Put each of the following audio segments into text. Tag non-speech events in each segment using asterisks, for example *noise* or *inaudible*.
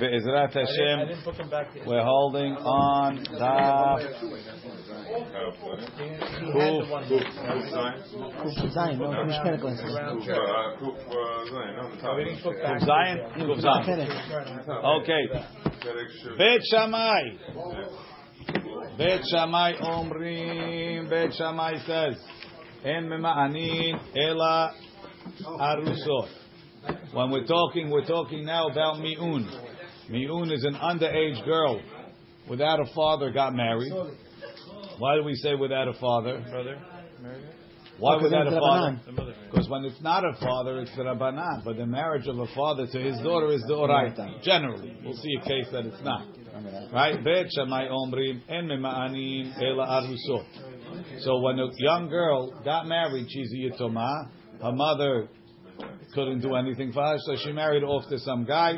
Be'ezrat Hashem, we're holding on Daf Kuf Zayin, no, Kuf Zayin? Kuf Zayin. Okay. Bet Shammai. Bet Shammai Omrim. Bet Shammai says, En mema'anin ela arusot. When we're talking, we're talking now about mi'un. Mi'un is an underage girl without a father got married. Why do we say without a father? Brother, Why without a father? Because when it's not a father, it's the Rabbanan. But the marriage of a father to his daughter is the Oraita. Generally. We'll see a case that it's not. Right? Bet Shammai Omrim En Mema'anim Ela Arusot. So when a young girl got married, she's a Yitomah. Her mother couldn't do anything for her, so she married off to some guy.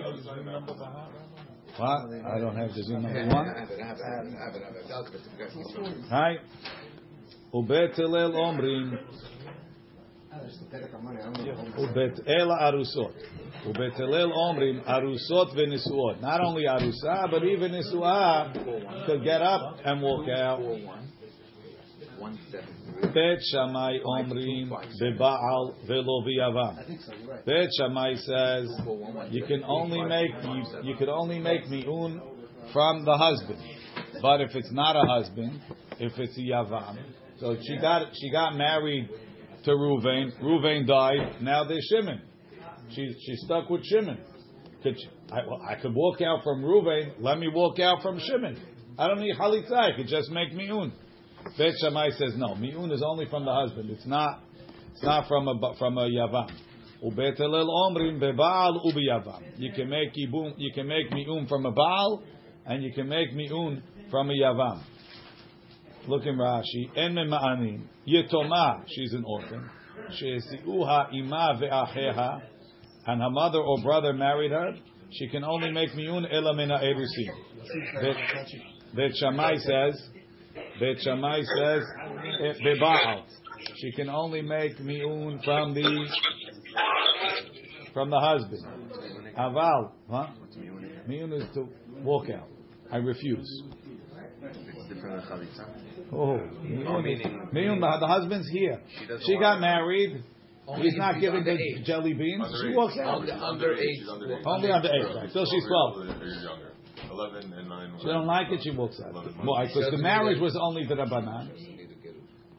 What? I don't have the Zoom number one. Right? ובית הלל אומרים, ובית אל ארוסות. ובית הלל אומרים, ארוסות ונשואות. Not only arusa, but even נשואה could get up and walk out. Bet Shammai Omrim beBaal velo v'yavam. Bet Shammai says you can only make you, you can only make miun from the husband, but if it's not a husband, if it's a yavam, so she got she got married to Ruvain. Ruvain died. Now there's Shimon. She she's stuck with Shimon. Could she, I, well, I could walk out from Ruvain. Let me walk out from Shimon. I don't need halitza. I could just make miun. Bet Shammai says no. Mi'un is only from the husband. It's not. It's not from a from a yavam. Ubet elel omrim bebaal ubiyavam. You can make ibum. You can make mi'un from a baal, and you can make mi'un from a yavam. Look in Rashi. En ma'anim yetoma. She's an orphan. She'esiuha ima ve'acheha, and her mother or brother married her. She can only make mi'un ela mina erusim. Bet Shammai says. Bet Shammai says eh, bebaal. She can only make mi'un from the from the husband. Aval, huh? Mi'un is to walk out. I refuse. Oh, mi'un. The husband's here. She got married. He's not giving the jelly beans. She walks out. Underage. Only underage. Right. So she's twelve. Younger. 11 and 9. She don't like it. She walks out. Why? Because the marriage was only the rabbanan.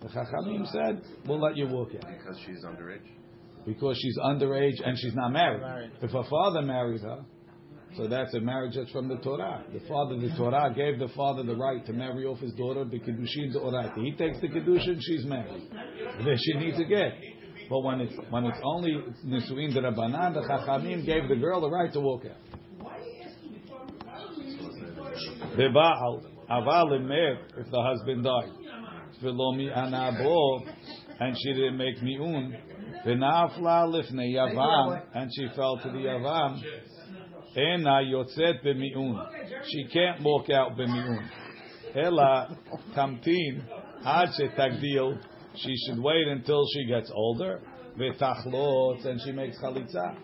The Chachamim said, "We'll let you walk out." Because she's underage. because she's underage and she's not married. Married. If her father married her, so that's a marriage that's from the Torah. The father, the Torah gave the father the right to marry off his daughter, the Kiddushin, the Oraita. He takes the Kiddushin, she's married. *laughs* Then she needs a get. But when it's when it's only Nisuin the Rabbanan, the Chachamim gave the girl the right to walk out. If the husband died. And she didn't make mi'un. And she fell to the yavam. She can't walk out b'mi'un. Ela tamtin. She should wait until she gets older. And she makes chalitza.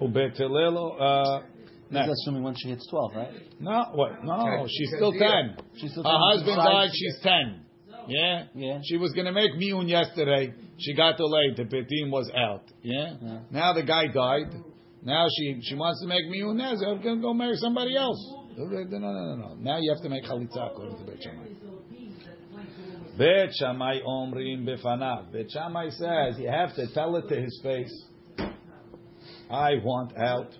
Ubetelelo. Uh, Uh, That's assuming when she hits 12, right? No, what? No, she's still ten. She's still Her 10, husband died. She's ten. Yeah. Yeah. She was gonna make miun yesterday. She got delayed. The betim was out. Yeah? Yeah. Now the guy died. Now she she wants to make miun now. So I'm gonna go marry somebody else. No, no, no, no, no. Now you have to make chalitza according to Beit Shammai. Beit Shammai omrim befanav. Beit Shammai says you have to tell it to his face. I want out.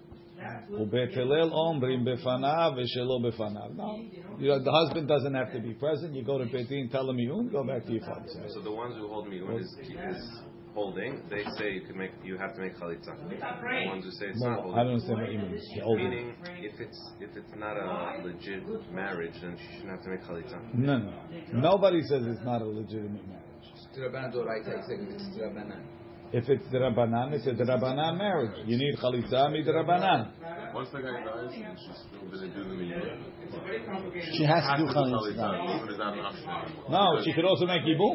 ובית הלל אומרים בפניו ושלא בפניו. No, you know, the husband doesn't have to be present. You go to Beit Din, tell him you go back to your father's house. So the ones who hold mi'un is, is holding. They say you can make you have to make chalitza. The ones who say it's not No, holding. I don't understand what you mean. Holding. Meaning, if it's if it's not a legit marriage, then she shouldn't have to make chalitza. No, no. Nobody says it's not a legitimate marriage. if it's the Rabbanan, it's a Rabbanan marriage. You need chalitza mi Rabbanan. Once the guy dies, she's still going to do the miyun. She has to do do chalitza. chalitza, even is not an option anymore. No, she could also make yibum.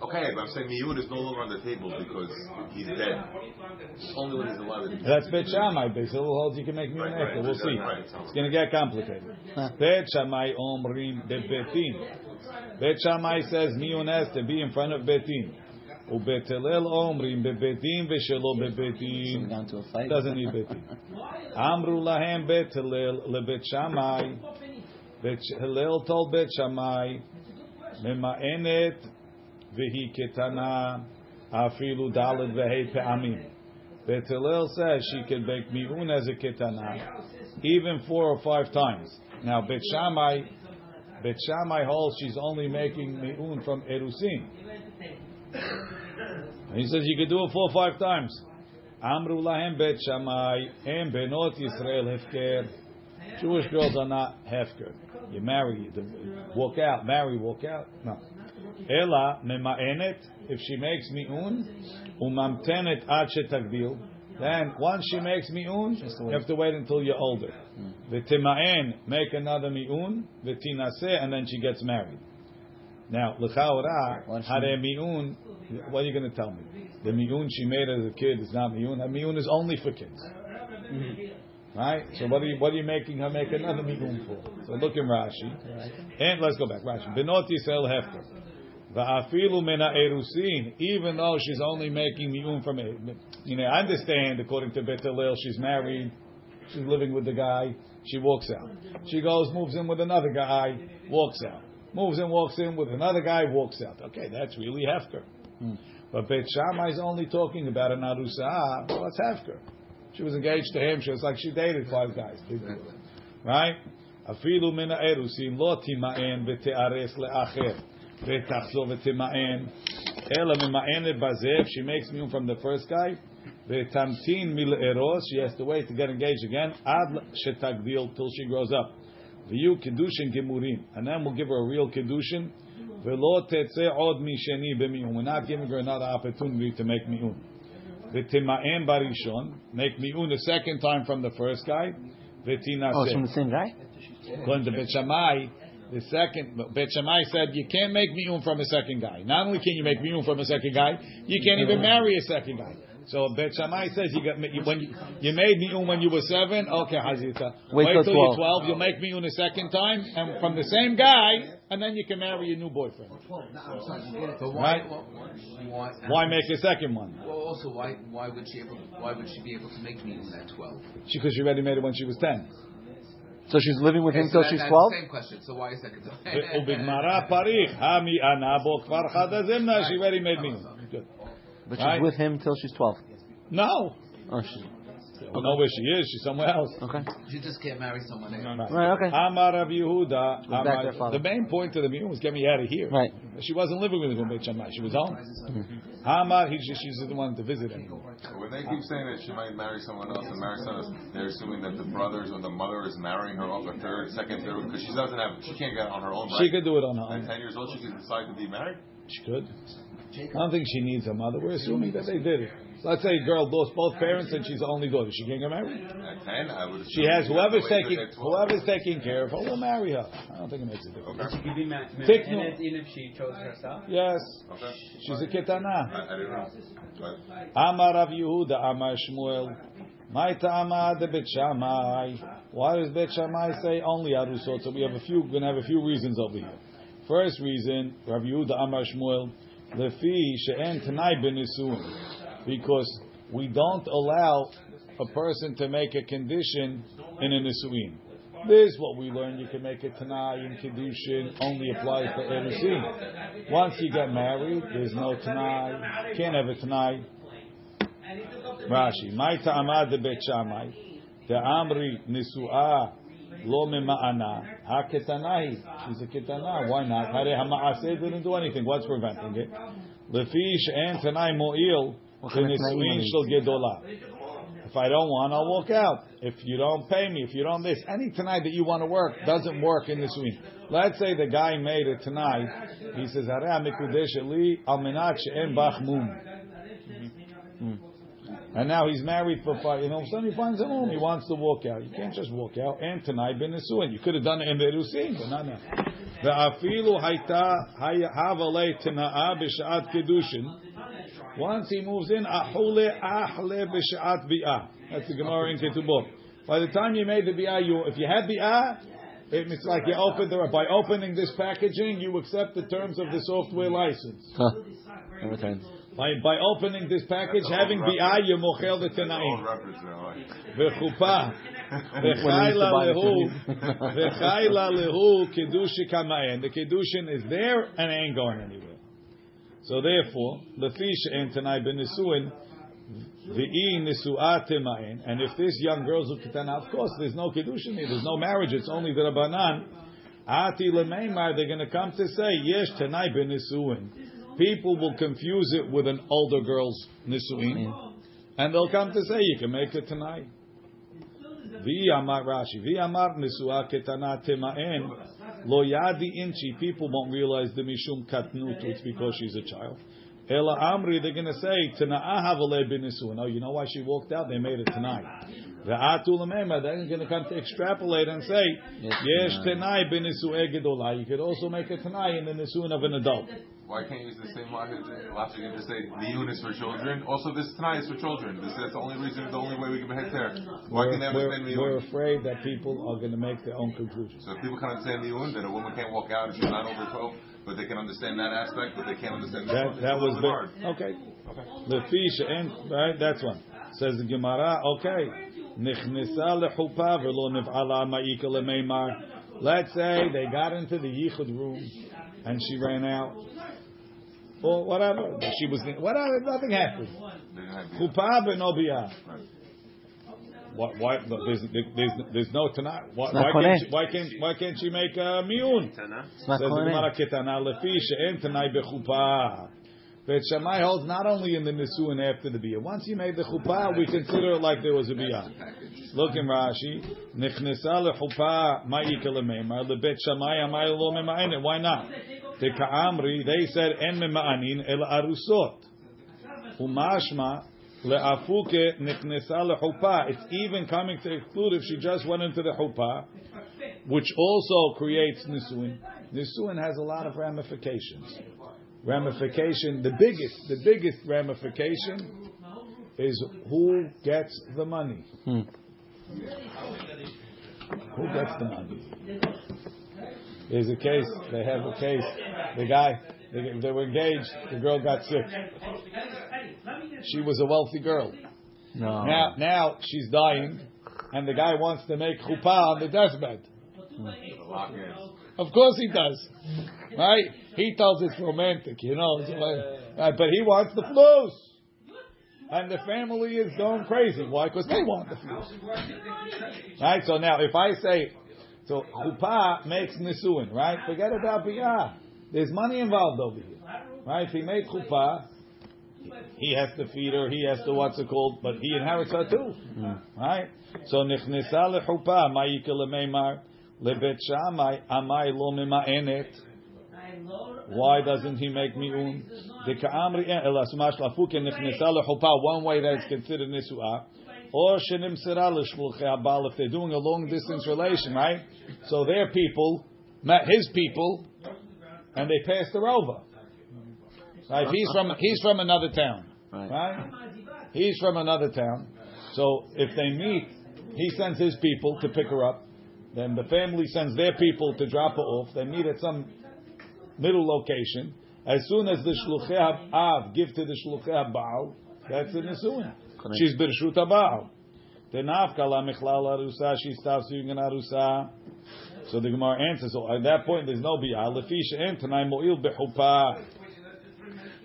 Okay, but I'm saying miyun is no longer on the table because he's dead. Only when he's alive. That's Bet Shammai. Bet Hillel holds you can make miyun Right, right. after. We'll see. Right. It's going to get complicated. Huh. Bet Shammai omrim bebetin. Bet Shammai says miyun has to be in front of betin. Ubet Hillel omrim bebetin v'shelo So we bebetin. got into a fight. Doesn't need betin. Amru lahem Bet Hillel lebet Shammai. Bet Hillel told Bet Shammai, ממאנת והיא קטנה אפילו ד' וה' פעמים. Bet Hillel says she can make mi'un as a ketana, even four or five times. Now Bet Shammai, Bet Shammai holds she's only making mi'un from erusin. He says you can do it four or five times. Amru lahem Bet Shammai, em benot Yisrael hefker. Jewish girls are not hefker. You marry, walk out, marry, walk out. No. Ela mema'enet, if she makes mi'un, umamtenet ad shetagdil, then once she makes mi'un, you have to wait until you're older. V'tima'en, make another mi'un, v'tinaseh, and then she gets married. Now, she- hare mi'un, what are you going to tell me? The mi'un she made as a kid is not mi'un. That mi'un is only for kids. Right? So what are you what are you making her make another mi'un for? So look in Rashi. And let's go back. Rashi. Benot Yisrael hefker. Va'afilu mena erusin. Even though she's only making mi'un from it. You know, I understand according to Bet she's married, she's living with the guy, she walks out. She goes, moves in with another guy, walks out. Moves in, walks in with another guy, walks out. Okay, that's really hefker. Hmm. But Beit Shammai is only talking about an arusa. Well, that's hefker. She was engaged to him. She was like she dated five guys. Exactly. Right? Afilu mina erusim lo tima'en v'te'ares le'acher v'tachzor v'tima'en ela mima'enet bazev. She makes me from the first guy. V'tamtin mil eros. She has to wait to get engaged again. Ad shetagdil till she grows up. V'yu kedushin gemurim. And then we'll give her a real kedushin. ולא תצא עוד משני במיון we're not giving her another opportunity to make miun ותימאן בראשון make miun the second time from the first guy ותינשא Oh, it's from the same guy? According to Bet Shammai, the second Bet Shammai said you can't make mi'un from a second guy. Not only can you make mi'un from a second guy, you can't even marry a second guy. So Beit Shammai says you got you, when you, made miun when you were seven. Okay, Hazita. Wait, Wait till, 12. you're twelve. You'll make miun a second time, and from the same guy, and then you can marry your new boyfriend. Right? why, make a second one? Well, also why why would she able, why would she be able to make miun at twelve? Because she already made it when she was ten. So she's living with him so till she's twelve. Same question. So why a second time? *laughs* She already made me. Good. But she's Right. with him till she's 12. No. Oh, she's, I don't know where she is. She's somewhere else. okay. She just can't marry someone else. Right, okay. Amar Rav Yehuda. We're back there, Father. The main point of the meeting was get me out of here. Right. She wasn't living with him in Beit Shammai. She was home. Mm-hmm. Amar, he, she, she's the one to visit anymore. When they keep saying that she might marry someone else and marry someone else, they're assuming that the brothers or the mother is marrying her off a third, second, third, because she doesn't have, she can't get on her own. Right? She could do it on her own. At ten years old, she could decide to be married. She could. I don't think she needs a mother. We're assuming that they did it. Let's say a girl lost both parents and she's the only daughter. She can't get married. I would. She assume has she'd have to whoever's wait taking they're 12. whoever's taking care of her will marry her. I don't think it makes a difference. Okay. She could be ma- Take married no- even if she chose herself. Yes, Okay. she's a ketana. I didn't know. But Amar Rav Yehuda, Amar Shmuel. My ta'ama de Bet Shammai. Why does Bet Shammai say only arusot? So we have a few. We're gonna have a few reasons over here. First reason, Rav Yehuda Amar Shmuel, lefi she'en tanai b'nisuin, because we don't allow a person to make a condition in a nisuin. This is what we learned. You can make a tanai in kedushin. Only applies to erusin. Once you get married, there's no tanai. Can't have a tanai. Rashi, my ta'amad de bet shamai, the amri nisua lo mema'ana, ha ketanahi. She's a ketana. Why not? Hare hama'aseh didn't do anything. What's preventing it? Lefi she'en tanai mo'il, What the kind of tanai nisuin is? shel gedolah. If I don't want, I'll walk out. If you don't pay me, if you don't this, any tonight that you want to work doesn't work in this week. Let's say the guy made it tonight. He says, "Hare mikudesh li al menat she'en bach mum." Mm-hmm. Mm-hmm. And now he's married for five. And all of a sudden he finds a home. He wants to walk out. You can't just walk out. And tonight ben You could have done it in Berusin, but not now. The afilu hayta havale tana'a b'shat kedushin. Once he moves in, ahule ahle b'shat bi'ah. That's the Gemara in Ketubot. By the time you made the bi'ah, you, if you had bi'ah, it's like you opened the by opening this packaging, you accept the terms of the software license. Huh. By, by opening this package, having bi'ah, you mochel *laughs* the Old tenaim. reference now. V'chupa. V'chayla lehu. *laughs* V'chayla lehu kedusha kamayen. The kedushin is there and ain't going anywhere. So therefore, lefish and tanai ben nisuin, v'i nisuatemayin. And if this young girl's ukitana, of course, there's no kedushin here. There's no marriage. It's only the rabbanan. Ati lemeimar. They're going to come to say yes, tanai ben nisuin. People will confuse it with an older girl's nisuin, and they'll come to say you can make it tonight. Vi amar Rashi. Vi amar nisua ketana temaen. Lo yadi inchi. People won't realize the mishum katnutu. It's because she's a child. Ela amri. They're going to say tana'a havale b'nisuin. Oh, you know why she walked out? They made it tonight. The lemema. They're going to come to extrapolate and say yesh tenai b'nisu'e gedola. You could also make it tonight in the nisuin of an adult. Why can't you use the same logic logic and just say the unit is for children? Also, this tonight is for children. This that's the only reason, the only way we can head there. Why We're, can they understand the we're afraid that people are going to make their own conclusions. So if people can't understand the unit, that a woman can't walk out if she's not over twelve, but they can understand that aspect, but they can't understand That one. That was little bit hard. the okay. The fish and right. That's one. Says the Gemara. Okay. Nichnesa lechupa velo niv'ala ma'ika lemeimar. Let's say they got into the yichud room and she ran out, or whatever. She was whatever. Nothing happened. They didn't have Chupa b'nobiyah. Right. Why, why, there's, there's, there's no tonight. Why, why, can't she, why can't why can't she make a miyun? Tana? It's not Says the Kohanim. Gemara ketana lefi she'en tanai bechupa. But Shammai holds not only in the nisuin after the biyah. Once you made the chuppah, we consider it like there was a biyah. Look in Rashi. Nichnesa lechupa ma'ika lemeimar lebet Shammai amai lo mema'enet. Why not? The ka'amri they said en mema'anin el arusot. Umashma le'afuke nichnesa lechupa. It's even coming to exclude if she just went into the chuppah, which also creates nisuin. Nisuin has a lot of ramifications. Ramification, the biggest, the biggest ramification is who gets the money. Hmm. Who gets the money? There's a case. They have a case. The guy, they, they were engaged. The girl got sick. She was a wealthy girl. No. Now, now she's dying, and the guy wants to make chuppah on the deathbed. Of course he does, right? He tells it's romantic, you know. uh, but he wants the flus, and the family is going crazy. Why? Because they want the flus, right? So now, if I say, so chuppah makes nisuin, right? Forget about biyah. There's money involved over here, right? If he made chuppah, he has to feed her. He has to what's it called? But he inherits her too, right? So nichnesa lechuppah ma'ika lemeimar lebet shamai amai lo mema'enet. Why doesn't he make mi'un? Eh, lechuppah. One way that is considered nisuah. Or habal if they're doing a long distance relation, right? So their people met his people, and they passed her over. Right? He's from he's from another town, Right. He's from another town. So if they meet, he sends his people to pick her up. Then the family sends their people to drop her off. They meet at some middle location. As soon as the shluchei av give to the shluchei baal, that's the nisuin. Correct. She's birshut baal. Tenaf kala michlal arusa. She stops doing an arusa. So the Gemara answers. So at that point, there's no bi'ah. Lefish and tanai mo'il bechuppah.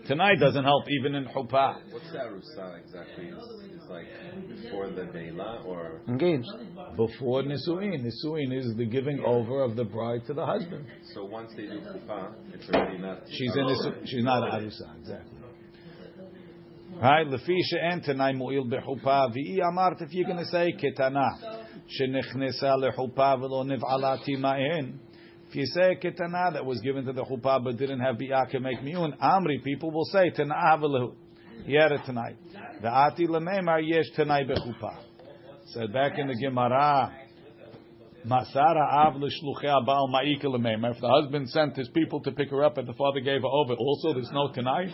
Tonight doesn't help even in chuppah. What's the arusa exactly? Is, is like before the Neila or Engaged. Before nisuin, nisuin is the giving over of the bride to the husband. so once they do kufa, it's already not. She's in nisu, she's not a arusa, exactly. Right, lefisha and tanai mu'il bechuppah v'i amart if you're going to say ketana shenechnesa lechuppah v'lo niv'ala tima'en. If you say ketana that was given to the chuppah but didn't have bi'ah can make mi'un, amri people will say tana'ah v'lehu. He had it tonight. The ati lememar yesh tanai bechupa. Said back in the Gemara, Masara av l'shluchei baal ma'ika lememar. If the husband sent his people to pick her up and the father gave her over, also there's no tanai.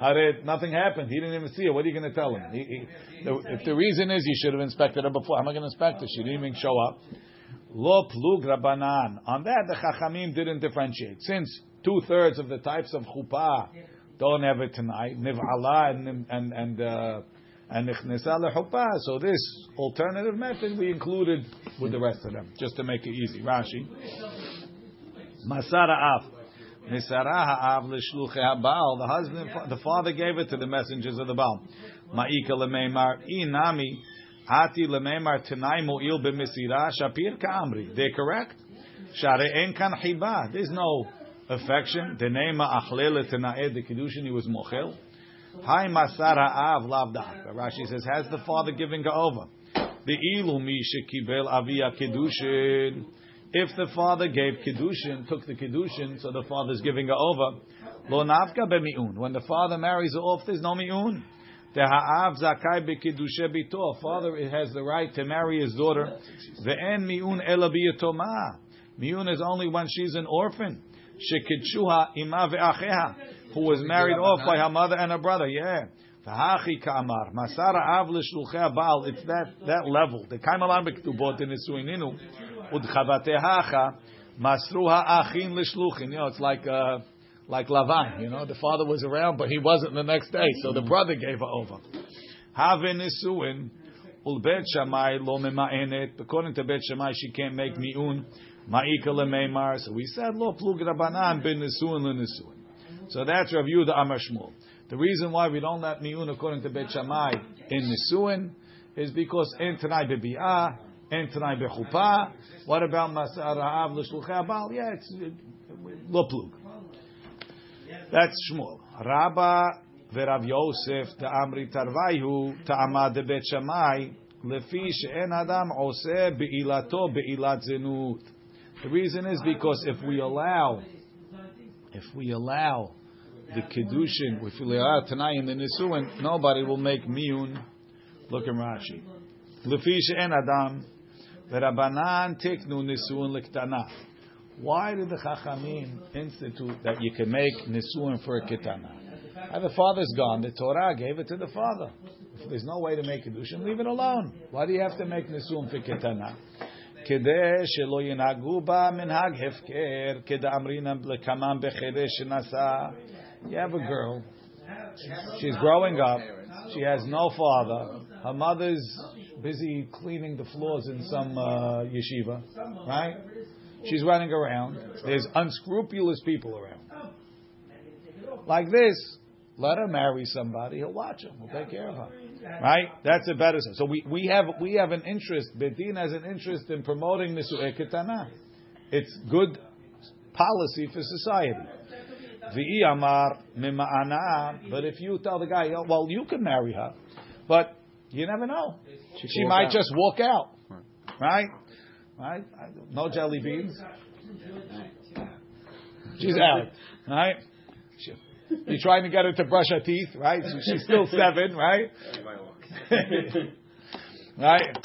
Hare, nothing happened. He didn't even see her. What are you going to tell him? He, he, the, if the reason is you should have inspected her before, how am I going to inspect her? She didn't even show up. Lo plug rabanan. On that, the Chachamim didn't differentiate. Since two thirds of the types of chuppah don't have it tonight, niv'ala and and and uh, and lechuppah. So this alternative method we included with the rest of them, just to make it easy. Rashi, masara af. The husband, the father gave it to the messengers of the Baal. Ma'ika lemeimar inami hati lemeimar tenai mo'il b'misira shapir ka'amri. They're correct. Share en kan hiba. There's no affection. The name achlele tenaed the kedushin he was mochel. Hai masara av lav Rashi says, has the father given over? The ilu mi shekibel avia kedushin. If the father gave kiddushin, took the kiddushin, so the father's giving her over. Lo nafka bemi'un. When the father marries her off, there's no mi'un. The ha'av zakai bekiddushe bito. Father has the right to marry his daughter. Ve'en mi'un ela biyatoma. Mi'un is only when she's an orphan. Shekidshuha ima ve'acheha. Who was married off by her mother and her brother. Yeah. V'hachi ka'amar. Masara av l'shluchei baal. It's that, that level. The kaimalan bektubot in Isuininu. Udchavatehacha masruha achin l'shluchin. You know, it's like uh, like Lavan. You know, the father was around, but he wasn't the next day, so the brother gave her over. Have ulbet shamai lo. According to Bet Shammai, she can't make mi'un ma'ika lemeimar. So we said lo plug rabanan ben nisuin lenisuin. So that's Rav Yehuda Amar Shmuel. The reason why we don't let mi'un according to Bet Shammai in nisuin is because in tanai bebi'ah and tanai bechupa. What about masar ha'av l'shluchei abal? Yeah, it's lo plug. That's Shmuel. Rabba v'Rav Yosef ta'amri tarvayhu ta'amad lefi she'en adam oseh be'ilato be'ilat zenut. The reason is because if we allow, if we allow the kedushin, if we allow in the nisuin, nobody will make miun. Look in Rashi. Lefi she'en adam Why did the Chachamim institute that you can make nisuin for a ketana? And the father's gone. The Torah gave it to the father. If there's no way to make kedushin, leave it alone. Why do you have to make nisuin for ketana? כדי שלא ינהגו בה מנהג הפקר, כדאמרינא לקמם בחדש שנשא. You have a girl, she's growing up, she has no father, her mother's busy cleaning the floors in some uh, yeshiva, right? She's running around. There's unscrupulous people around. Like this, let her marry somebody. He'll watch him. He'll take care of her. Right? That's a better. So we, we have we have an interest. Bedin has an interest in promoting nisu'e ketana. It's good policy for society. V'i amar mima'ana. But if you tell the guy, well, you can marry her, but you never know. She, she might out. just walk out. Right? Right? No jelly beans. She's out. Right? She, you're trying to get her to brush her teeth, right? She's still *laughs* seven, right? *laughs* right?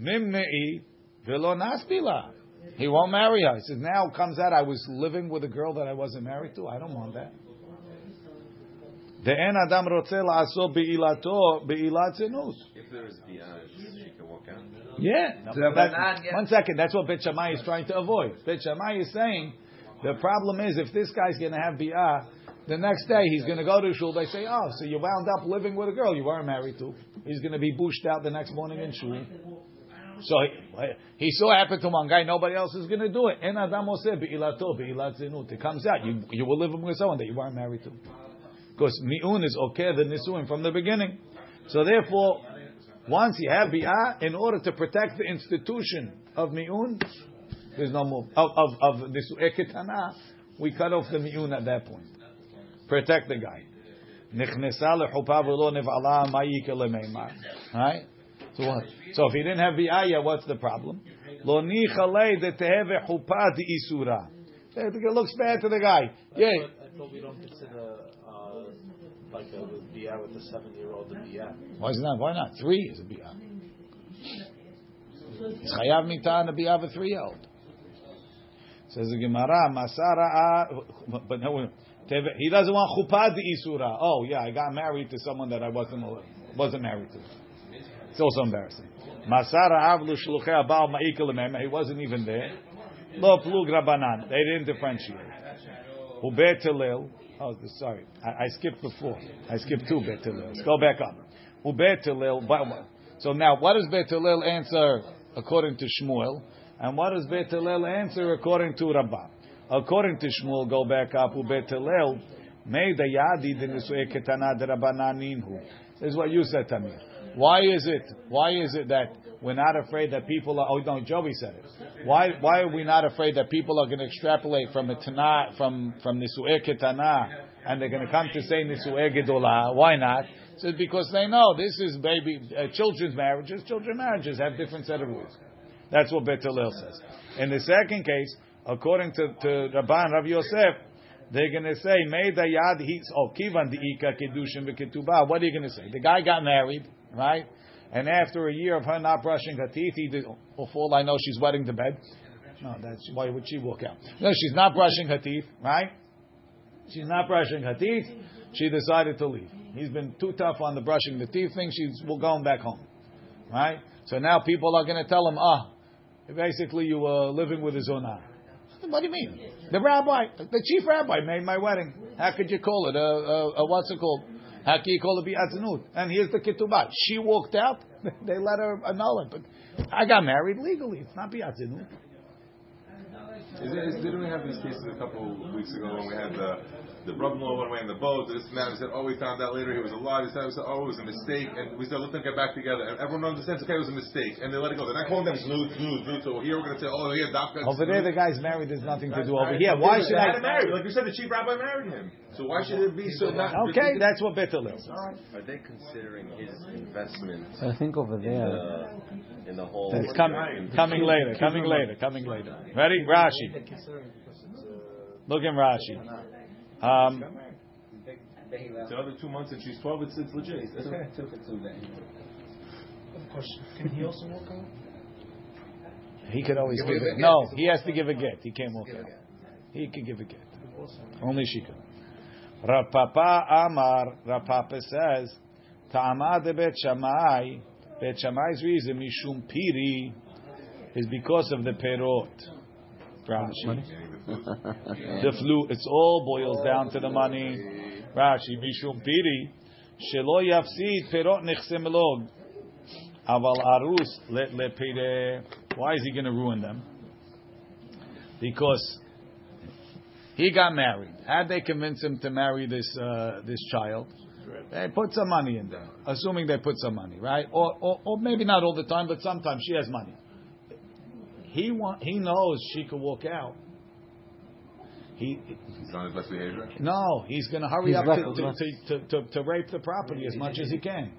Nimnei velo naspila. He won't marry her. He says, now comes out, I was living with a girl that I wasn't married to. I don't want that. The en adam rotze la'aso be'ilato be'ilat zenut. If there is biyah, she can walk out. Yeah. That, one second. That's what Bet Shammai is trying to avoid. Bet Shammai is saying the problem is if this guy's going to have biyah, the next day he's going to go to shul. They say, "Oh, so you wound up living with a girl you weren't married to." He's going to be bushed out the next morning in shul. So he, he so happened to one guy. Nobody else is going to do it. En adam It comes out you you were living with someone that you weren't married to. Because mi'un is okay the nisuin from the beginning. So therefore, once you have bi'ah, in order to protect the institution of mi'un, there's no more of of, of nisu'e ketana. We cut off the mi'un at that point. Protect the guy. Right? So what? So if he didn't have bi'aya, what's the problem? Lo nichalei de teheve chupa di isura. It looks bad to the guy. Yeah. I thought we don't consider uh, like a with bia with the seven year old the bia. Why is not? Why not? Three is a bia. It's chayav mita on a bia of a three year old. Says the Gemara, Masara, but no, he doesn't want chupad isura. Oh yeah, I got married to someone that I wasn't wasn't married to. It's also embarrassing. Masara avlu shluchei abal ma'ikal He wasn't even there. Lo plug rabanan. They didn't differentiate. Ubet Oh, sorry, I, I, skipped before. I skipped two bet Let's go back up. So now, what does bet answer according to Shmuel? And what does Bet answer according to Rabbah? According to Shmuel, go back up. Ubet is what you said, Tamir. Why is it? Why is it that we're not afraid that people are? Oh no, Joey said it. Why? Why are we not afraid that people are going to extrapolate from a tana from from nisu'e ketana and they're going to come to say nisu'e gedola? Why not? It's because they know this is baby uh, children's marriages. Children marriages have different set of rules. That's what Bet says. In the second case, according to, to Rabban Rav Yosef, they're going to say, "May the yad oh kivan diika kedushin v'ketubah." What are you going to say? The guy got married, right? And after a year of her not brushing her teeth, he did. For all I know, she's wetting the bed. No, that's why would she walk out? No, she's not brushing her teeth, right? She's not brushing her teeth. She decided to leave. He's been too tough on the brushing the teeth thing. She's well, going back home, right? So now people are going to tell him, ah, basically you were living with his own what do you mean? The rabbi, the chief rabbi made my wedding. How could you call it? A, a, a what's it called? It bi'atzanut? And here's the ketubah. She walked out. *laughs* they let her annul it. But I got married legally. It's not is, didn't we have these cases a couple weeks ago when we had the the brother-in-law went away in the boat, this and that. We said, oh, we found out later he was alive. We said, said oh, it was a mistake. And we said, let them get back together. And everyone understands, okay, it was a mistake. And they let it go. They're not calling them snooze, snooze, snooze. So here we're going to say, oh, yeah, doctor. Over there, the guy's married. There's nothing to do over here. Why should I? marry? Like you said, the chief rabbi married him. So why should it be so not? Okay, that's what Betel is. Are they considering his investment? I think over there. In the, in the whole. It's coming, coming later. Coming later. Coming later. Ready? Rashi. Look in Rashi. Um, the other two months and she's 12, it's, it's legit. It's okay. Question. Can he also walk out? He could always give, it. No, he has to give a get. He can't walk out. He can give a get. Only she can. Rav Papa Amar, Rav Papa says, Ta'amad Bet Shammai, Bet Shammai's reason, Mishum Piri, is because of the perot. Rashi. The flu, it's all boils down to the money. Rashi, Mishum Piri, Shelo Yafsid Perot. Aval Arus Lepire. Why is he going to ruin them? Because he got married. Had they convinced him to marry this uh, this child, they put some money in there, assuming they put some money, right? Or, or, or maybe not all the time, but sometimes she has money. He want, he knows she could walk out he, he's on his best behavior. No, he's going to hurry up to, to, to, to, rape the property as much as he can.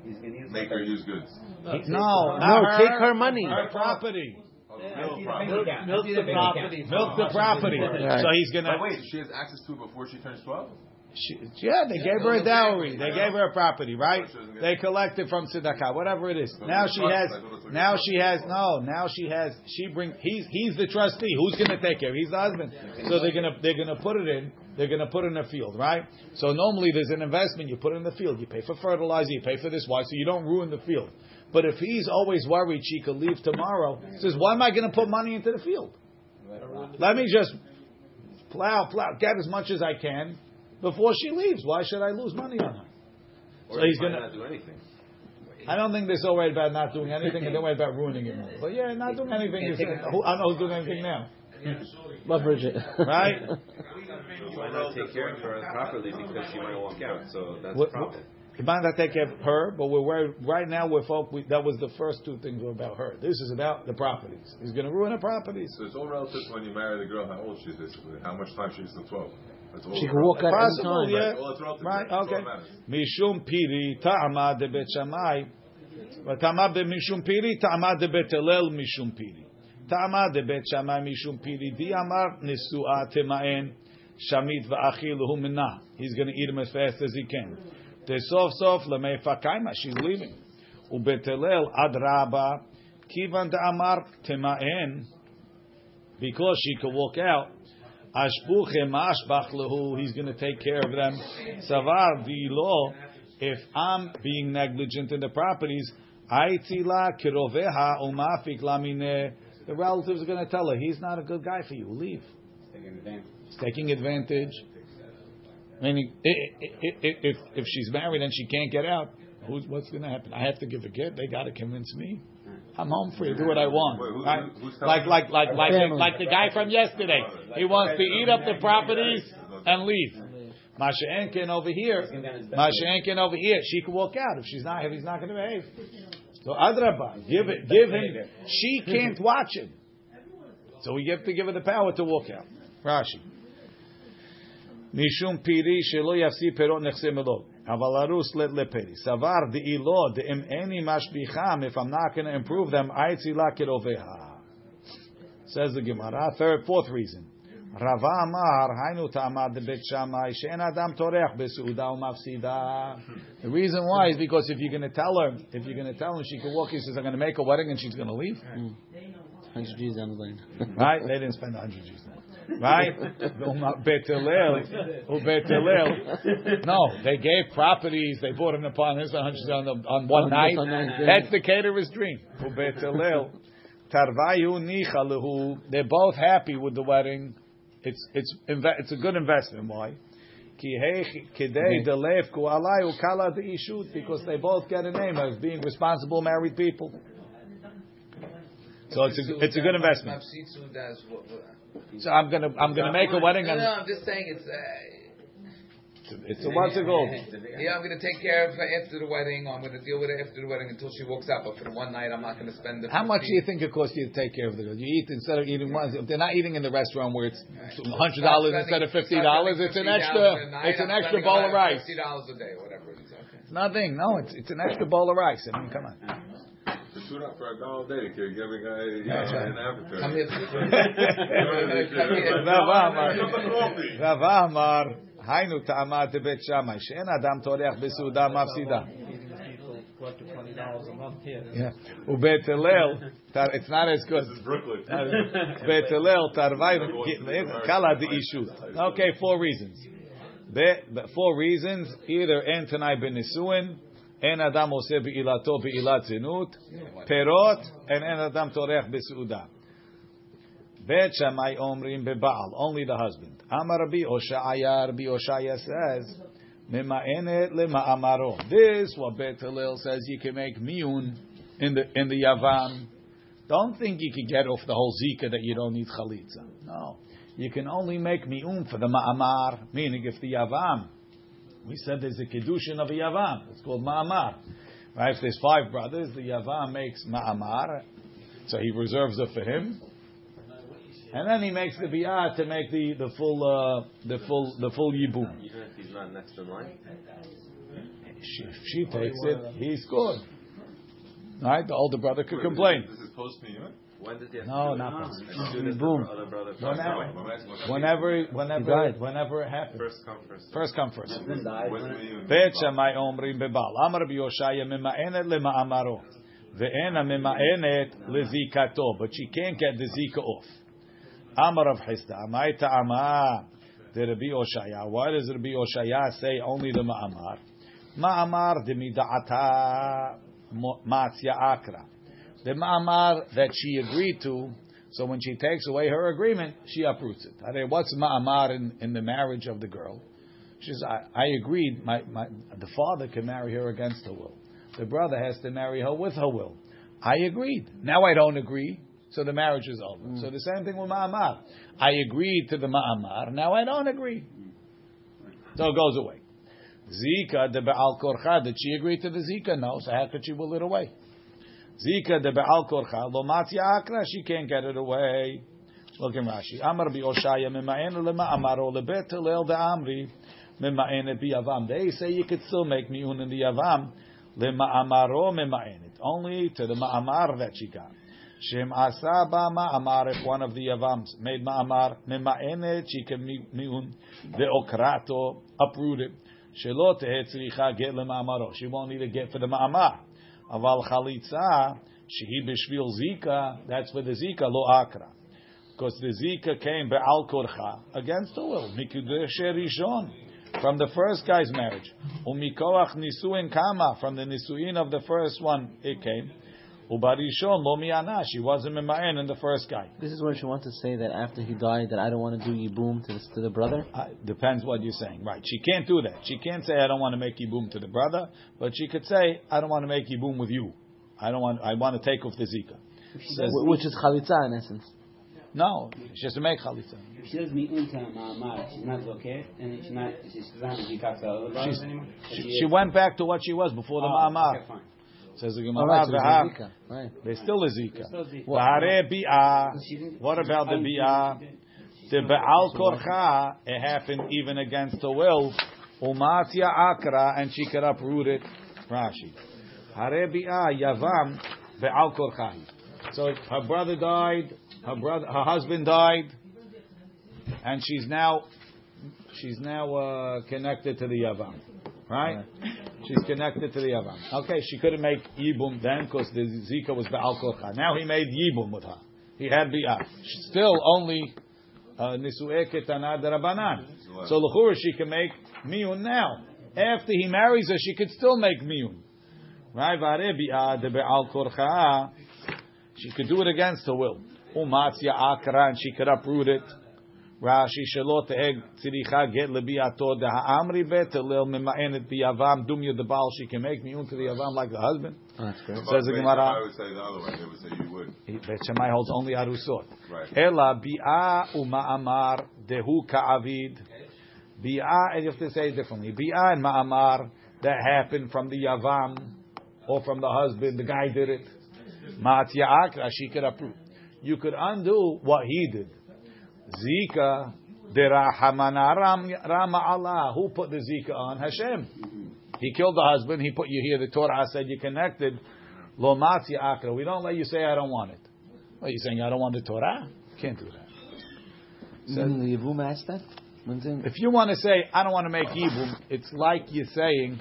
Make her use goods. He, uh, no, no, her, take her money. Her property. Oh, milk, milk the property. Milk the property. So he's gonna. wait, she has access to it before she turns twelve. She, yeah, they gave her a dowry. They gave her a property, right? They collected from tzedakah, whatever it is. Now she has. Now she has. No. Now she has. She bring. He's he's the trustee. Who's going to take care? He's the husband. So they're gonna they're gonna put it in. They're gonna put it in a field, right? So normally there's an investment. You put it in the field. You pay for fertilizer. You pay for this. Why? So you don't ruin the field. But if he's always worried she could leave tomorrow, says, why am I going to put money into the field? Let me just plow, plow, get as much as I can before she leaves. Why should I lose money on her? Or so he's going to not do anything. I don't think they're so worried about not doing anything, and they're worried about ruining it more. But yeah, not doing anything is. Who, I don't know who's doing anything now. Leverage it. *laughs* Right? Why not take care of her properly because she might walk out? So that's what, the problem. He might not take care of her, but we're worried. Right now, we're folk. We, that was the first two things were about her. This is about the properties. He's going to ruin her properties. So it's all relative when you marry the girl, how old she is, basically, how much time she's is till twelve. She can walk out any time. Yeah. Right. Okay. Mishum piri ta'ama de bet shamai. Ta'ama be mishum piri ta'ama de bet elel mishum piri. Ta'ama de bet shamai mishum piri. Di amar nisu'a tema'en shamit va'achil hu minah. He's going to eat him as fast as he can. Desof sof lemefakaima. She's leaving. Ubetelel adraba kivan amar temaen because she could walk out. Ashbuche mashbach lehu. He's going to take care of them. Savar v'ilo. If I'm being negligent in the properties, aitila kiroveha umafik lamine. The relatives are going to tell her he's not a good guy for you. Leave. He's taking advantage. Meaning, i- i- i- if if she's married and she can't get out, who's, what's going to happen? I have to give a get. They got to convince me. I'm home free. Do what I want. Wait, who, right? who, like like like like the, like the guy from yesterday. He wants to eat up the properties and leave. Mashenkin over here. Mashenkin over here. She could walk out if she's not if he's not going to behave. So Adraba, give it, give him. She can't watch him. So we have to give her the power to walk out. Rashi. Nishum piri shelo yafsi perot nechse melov. Havalarus let leperi. Savar de ilo de im any mashbicham. If I'm not going to improve them, aitzila oveha. Says the Gemara. Third, fourth reason. Rava amar hainu tamad bet shamai she'en adam torech besuda umafsida. The reason why is because if you're going to tell her, if you're going to tell her she can walk, he says I'm going to make a wedding and she's going to leave. Mm. Hundred Jews down the lane. right? They didn't spend hundred Jews. Down. Right? Betelel. Betelel. No, they gave properties. They bought him upon his 100 on, the, on one night. On one night. That's the caterer's dream. Betelel. Tarvayu nichalahu. They're both happy with the wedding. It's it's it's a good investment. Why? Ki kidei delef ku alai ukala deishut because they both get a name as being responsible married people. So it's a it's a good investment. Mafsitsu does what- what- So I'm gonna I'm gonna make a wedding No, no, I'm just saying it's. Uh, it's a what's it called? yeah, I'm gonna take care of her after the wedding. Or I'm gonna deal with her after the wedding until she walks out. But for the one night, I'm not gonna spend the. How much do you think it costs you to take care of the girl? You eat instead of eating once. They're not eating in the restaurant where it's hundred dollars instead of fifty dollars, it's an extra. It's an extra bowl of rice. Fifty dollars a day, whatever it is. Okay. It's nothing. No, it's it's an extra bowl of rice. I mean, come on To tune up for a dollar day, you're giving a, you That's know, right. an appetite. Come here. Come here. רב אמר, היינו טעמת בית שמאי, שאין אדם טורח בסעודה מפסידה. Collected twenty dollars a month here. Yeah. ובית הלל, it's not as good. This is Brooklyn. בית הלל, תרווי, קלה דאישות. Okay, four reasons. The, the four reasons, either אין תנאי בנישואין, אין אדם עושה בעילתו בעילת זנות, פירות, and אין אדם טורח בסעודה. בית שמאי אומרים בבעל, only the husband. אמר רבי הושעיה, רבי הושעיה says, ממאנת למאמרו. This, what בית הלל says, you can make miun in the, in the yavam. Don't think you can get off the whole zika that you don't need chalitza. No. You can only make miun for the ma'amar, meaning if the yavam, we said there's a kedushin of a yavam, it's called ma'amar. Right? If there's five brothers, the yavam makes ma'amar, so he reserves it for him. And then he makes the biyah to make the, the full uh, the full the full yibum. Even if he's not next in line. She, if she takes it, he's good. Right? The older brother could complain. This is post? When he no, not possible. Boom. Whenever, whenever, whenever, whenever it happens. First come, first. First come, first. Bebal. Amar b'yoshaya mema'enet. Ve'ena lezikato. But she can't get the zika off. Amar Rav Hisda. Amay ta'ama. The Rabbi Oshaya. Why does Rabbi Oshaya say only the ma'amar? Ma'amar de mida'ata ma'atzya akra. The ma'amar that she agreed to, so when she takes away her agreement, she uproots it. I mean, what's ma'amar in, in the marriage of the girl? She says, I, I agreed, my, my, the father can marry her against her will. The brother has to marry her with her will. I agreed. Now I don't agree, so the marriage is over. Mm. So the same thing with ma'amar. I agreed to the ma'amar, now I don't agree. So it goes away. Zika, the Baal Korcha, did she agree to the Zika? No, so how could she will it away? Zika de Baal Korcha, lo matya akra, she can't get it away. Look in Rashi. Amar bi Oshaya mima'en lema amaro lebet hillel de amri mima'en bi yavam. They say you could still make miun in the yavam lema amaro mima'en. Only to the ma'amar that she got. Shem asa ba ma'amar if one of the yavams made ma'amar mima'enet she can mi- miun the okrato uprooted. She won't need a get for the ma'amar. Aval chalitza shehi b'shvil zika. That's for the zika lo akra. Because the zika came be'al korcha against the will. Mikudesh rishon from the first guy's marriage. Umikoach nisuin kama from the nisuin of the first one it came. Ubarishon lo mi'ana. She wasn't mima'en in the first guy. This is where she wants to say that after he died, that I don't want to do yibum to the, to the brother. Uh, depends what you're saying. Right. She can't do that. She can't say, I don't want to make yibum to the brother, but she could say, I don't want to make yibum with you. I don't want, I want to take off the zika. Says- Which is chalitza in essence. no, she has to make chalitza. If she does mi'un to ma'amar, she's not okay, and she's not, she's not zikak to other brothers anymore? She, she went back to what she was before the Oh, ma'amar. okay, fine. Says the Gemara, so there's a "V'ha." zika. Right. there's still a zika. Still zika. V'hare bi'ah. She didn't- What about the she bi'ah? The be'al korcha, it happened even against the will. Umatya akra, and she could uproot it. Rashi. Hare bi'ah yavam be'al korcha. So her brother died, her brother, her husband died, and she's now, she's now uh, connected to the yavam, right? She's connected to the yavam. Okay, she couldn't make yibum then because the zika was be'al korcha. Now he made yibum with her. He had bi'ah. Still only uh, nisu'e ketana derabanan. So l'chura she can make miyun now. After he marries her, she could still make miyun. Right? V'are bi'ah de be'al korcha. She could do it against her will. Umatzya akra, and she could uproot it. Rashi shelo te'eg tziricha get lebiato de ha'amri bet lil mema'enet biyavam dumya the baal. She can make miyun to the yavam like the husband. Oh, that's. Says the Gemara. I would say the other way. They would say you would. He- Bet Shammai holds only arusot. Right. Ela bi'a uma'amar dehu ka'avid. Bi'a, and you have to say it differently. Bi'a and ma'amar that happened from the yavam or from the husband. The guy did it. Ma'atya akra, she could approve. You could undo what he did. Zika, derahamana ram, rama Allah. Who put the zika on? Hashem. He killed the husband. He put you here. The Torah said you connected. Lo matzia akra. We don't let you say I don't want it. What are you saying? I don't want the Torah? Can't do that. Meaning the yibum aspect. If you want to say I don't want to make yibum, it's like you're saying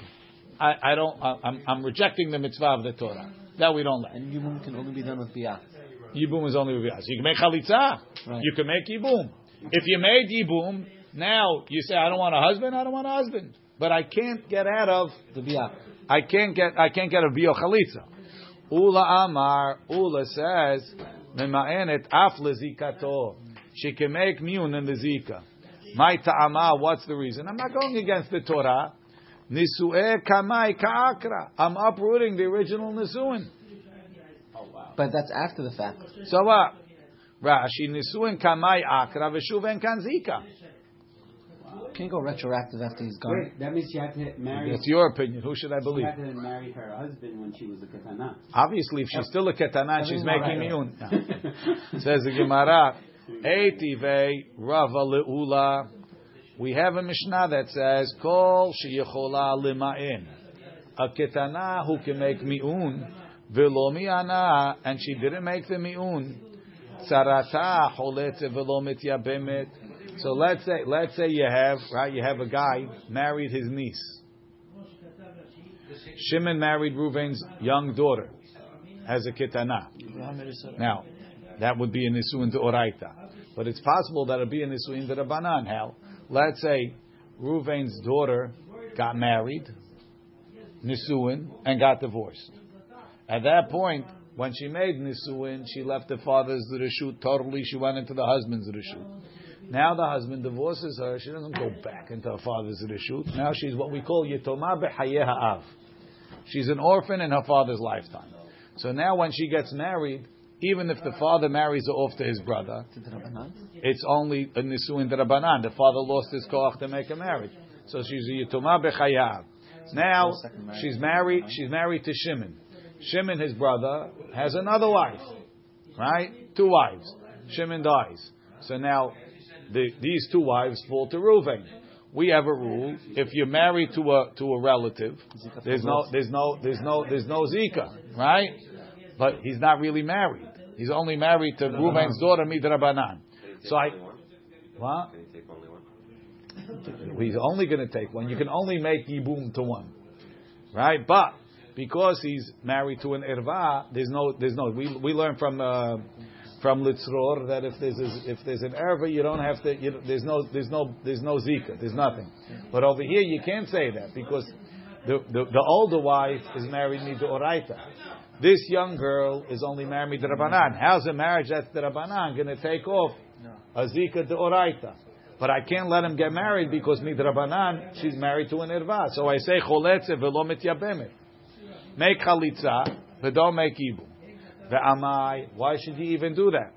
I, I don't. I, I'm, I'm rejecting the mitzvah of the Torah. That we don't let. And yibum can only be done with biyah. Yibum is only with So you can make chalitza. Right. You can make yibum. If you made yibum, now you say I don't want a husband. I don't want a husband. But I can't get out of The biyah. I can't get I can't get a bio chalitza. Ula Amar Ula says mema'enet af lezikato. She can make miyun in the zika. My ta'ama. What's the reason? I'm not going against the Torah. Nisu'e kamai ka'akra. I'm uprooting the original nisuin. But that's after the fact. So what? Rashi nisuin kamai akra v'shuven kan zika. Can't go retroactive after he's gone. Wait, that means she had to marry. That's your opinion. Who should I She believe? had to marry her husband when she was a katana. Obviously, if she's still a ketana, she's making miyun. miyun. *laughs* Says the Gemara, *laughs* Eitive Rava Leula. We have a Mishnah that says, Kol sheyechola lima'in. A ketana who can make mi'un, and she didn't make the mi'un. Mityabemet. So let's say, let's say you have, right, you have a guy married his niece. Shimon married Reuven's young daughter as a ketana. Now, that would be a nisuin to oraita, but it's possible that it'd be a nisuin to rabbanan. Hell, let's say Reuven's daughter got married, nisuin, and got divorced. At that point, when she made nisuin, she left the father's reshut totally. She went into the husband's reshut. Now the husband divorces her. She doesn't go back into her father's reshut. Now she's what we call yitoma b'chayeh ha'av. She's an orphan in her father's lifetime. So now when she gets married, even if the father marries her off to his brother, To the Rabbanan. it's only a nisuin derabanan. The father lost his koach to make a marriage, so she's a yituma b'chayav. Now she's married. She's married to Shimon. Shimon, his brother, has another wife, right? Two wives. Shimon dies. So now the, these two wives fall to Reuven. We have a rule: if you're married to a to a relative, there's no there's no there's no there's no zika, right? But he's not really married. He's only married to Reuven's daughter Midrabanan. Can So I- only? What? Can you take only one? He's only going to take one. You can only make yibum to one, right? But because he's married to an irva, there's no, there's no. We we learn from uh, from litzror that if there's a, if there's an erva, you don't have to. You, there's no there's no there's no zika. There's nothing. But over here, you can't say that because the the, the older wife is married to oraita. This young girl is only married to Rabbanan. How's a marriage that's the Rabbanan going to take off a zika to oraita? But I can't let him get married because midrabanan she's married to an irva. So I say choletze velo mityabemet. Make chalitza, but don't make ibum. Ve'amai, why should he even do that?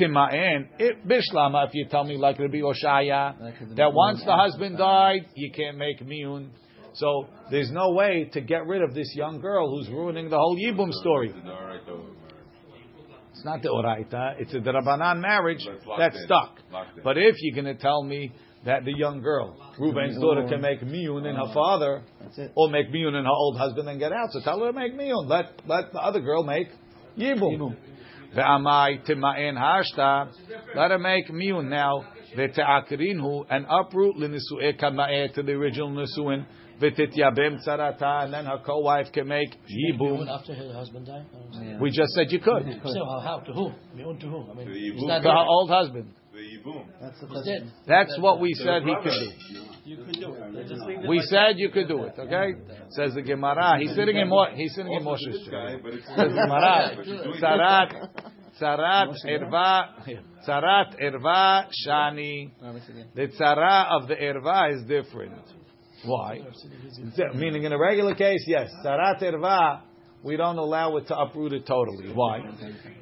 Tima'en, bishlama, if you tell me like Rabbi Oshaya, that once the husband died, you can't make miyun. So there's no way to get rid of this young girl who's ruining the whole Yibum story. It's not the Oraita, it's a Darabanan marriage that's stuck. But if you're going to tell me that the young girl, Reuben's daughter, can make miyun in her uh-huh. father, or make miyun in her old husband and get out, so tell her to make miyun. Let, let the other girl make yibum. Ve'amai tima'en hashta, let her make miyun now. Ve'te'akrinhu, and uproot l'nisu'e kama'e to the original nisu'in. V'tityabem tzarata, and then her co-wife can make yibum. After her husband died? Yeah. We just said you could. So how, how? To who? Mi'un to who? I mean, he's To her old husband. The yibum. That's the He's question. dead. That's what we said he could do. You could do it. Just leave it We like said you could do it, okay? Says the Gemara. He's sitting in Mo- he's sitting in Moshe's chair. but it's Says Gemara. *laughs* But she's doing Sarat, *laughs* Sarat erva, Sarat erva shani. The tzara of the erva is different. Why? Meaning in a regular case, yes. Sarat erva, we don't allow it to uproot it totally. Why?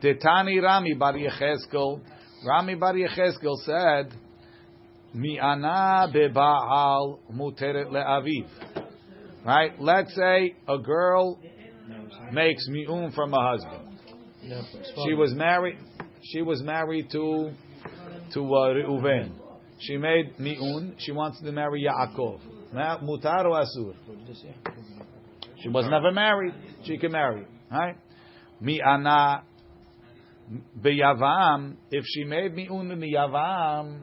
Detani Rami Bar Yechezkel. Rami Bar Yechezkel said, Mi'ana bebaal muteret le'aviv. Right? Let's say a girl makes mi'um from a husband. She was married. She was married to to uh, Reuven. She made mi'un. She wants to marry Yaakov. Now, mutar or asur? She was never married. She can marry. Right? Mi'ana beyavam. If she made mi'un in the yavam,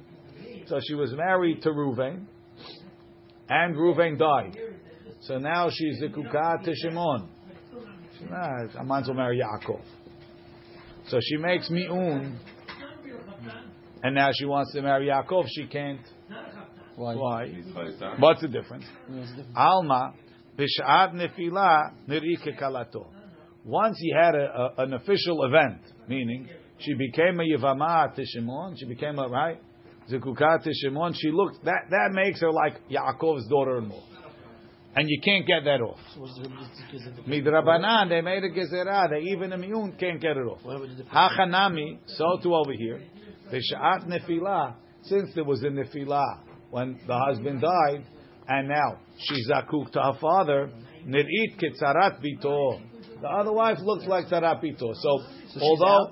so she was married to Reuven, and Reuven died. So now she's the kukat to Shimon. She, nah, I might as well marry Yaakov. So she makes mi'un, and now she wants to marry Yaakov. She can't. Why? Why? What's the difference? Alma b'sha'at nefila nirike kalato. Once he had a, a, an official event, meaning she became a yivama to Shimon, she became a right zekukat to Shimon. She looked that that makes her like Yaakov's daughter-in-law, and you can't get that off. The Midrabanan, they made a gezerah. They even a miyun can't get it off. The? Hachanami, so too over here. B'sha'at nefila, since there was a nefila when the husband died, and now she's zakuk to her father, nir'it ketzarat bito. The other wife looks like tzarat bito. So, although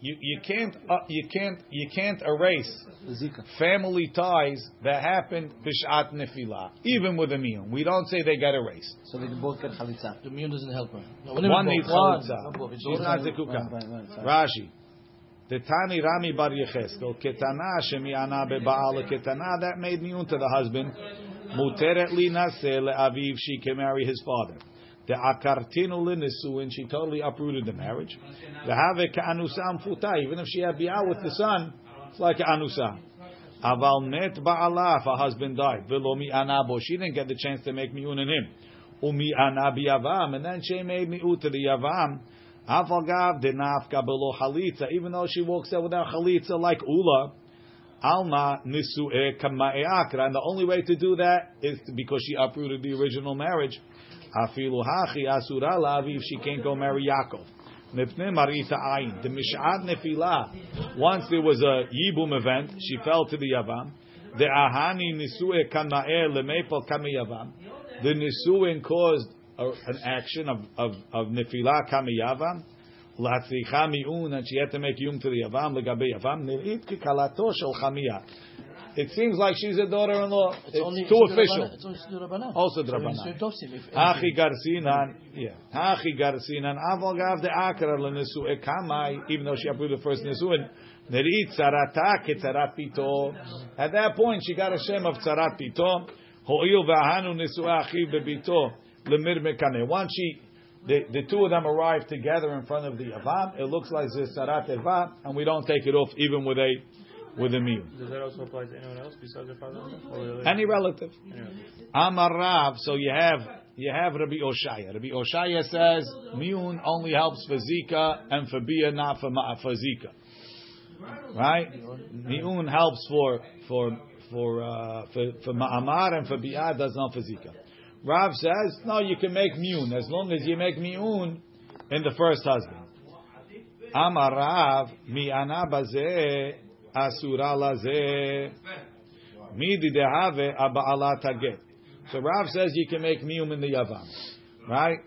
you, you can't uh, you can't you can't erase family ties that happened b'sha'at nefila, even with a miyun. We don't say they get erased. So they both get chalitza. The immune doesn't help her. No, One needs chalitza. Not both. It's She's not Right, zekuka. right, right, sorry. Rashi. The Tani Rami Bar Yechezkel, Ketana Shemiana Bebaal Ketana, that made miyun to the husband. Muteret li naseh le'aviv, she can marry his father. The akartinu linisuin, she totally uprooted the marriage. The have ka'anusa amfuta, even if she had bi'ah with the son, it's like anusa. Aval met ba'ala, if her husband died. Velo mi anabo, she didn't get the chance to make miyun in him. Umi anabi yavam, and then she made mi'ut to the yavam. Avagav denafka below chalitza, even though she walks out without chalitza like Ula. Alma nisu'e kama'e akra, and the only way to do that is because she uprooted the original marriage. Afilu hachi asura laviv, she can't go marry Yaakov. Nifne marita ayin. The mish'ad nefila. Once there was a yibum event, she fell to the yavam. The ahani nisu'e kama'e lemepal kami yavam. The nisu'in caused a, an action of of, of nefila kami yavam. Latzicha mi'un, and she had to make yum to the yavam, legabe yavam, nir'it ki kalato shel chamiyah. It seems like she's a daughter-in-law. It's, only too official. Rabbanan. It's only Siddur Rabbanan. Also So drabanan. it's Hachi garsinan, yeah. Hachi garsinan. Avol gav de akra lenesu'e kamai, even though she approved the first nesu'in. Nerit tzarata ketzarat pito. At that point, she got a shem of tzarat pito. Ho'il v'ahanu nesu'e achiv bebito lemir mekane. Once she, the, the two of them arrive together in front of the avam, it looks like this tzarat eva, and we don't take it off even with a with a meal. Does that also apply to anyone else besides their father? Any relative. Amar Rav, so you have you have Rabbi Oshaya. Rabbi Oshaya says miun only helps for zika and for bia, not for for zika. Right? Miun helps for for for uh, for, for ma'amar and for bia does not for zika. Rav says no, you can make miun as long as you make miun in the first husband. Amar Rav mi'ana bazeh asura lazeh. Midi dehave aba'alat haget. So Rav says you can make miyum in the yavam, right?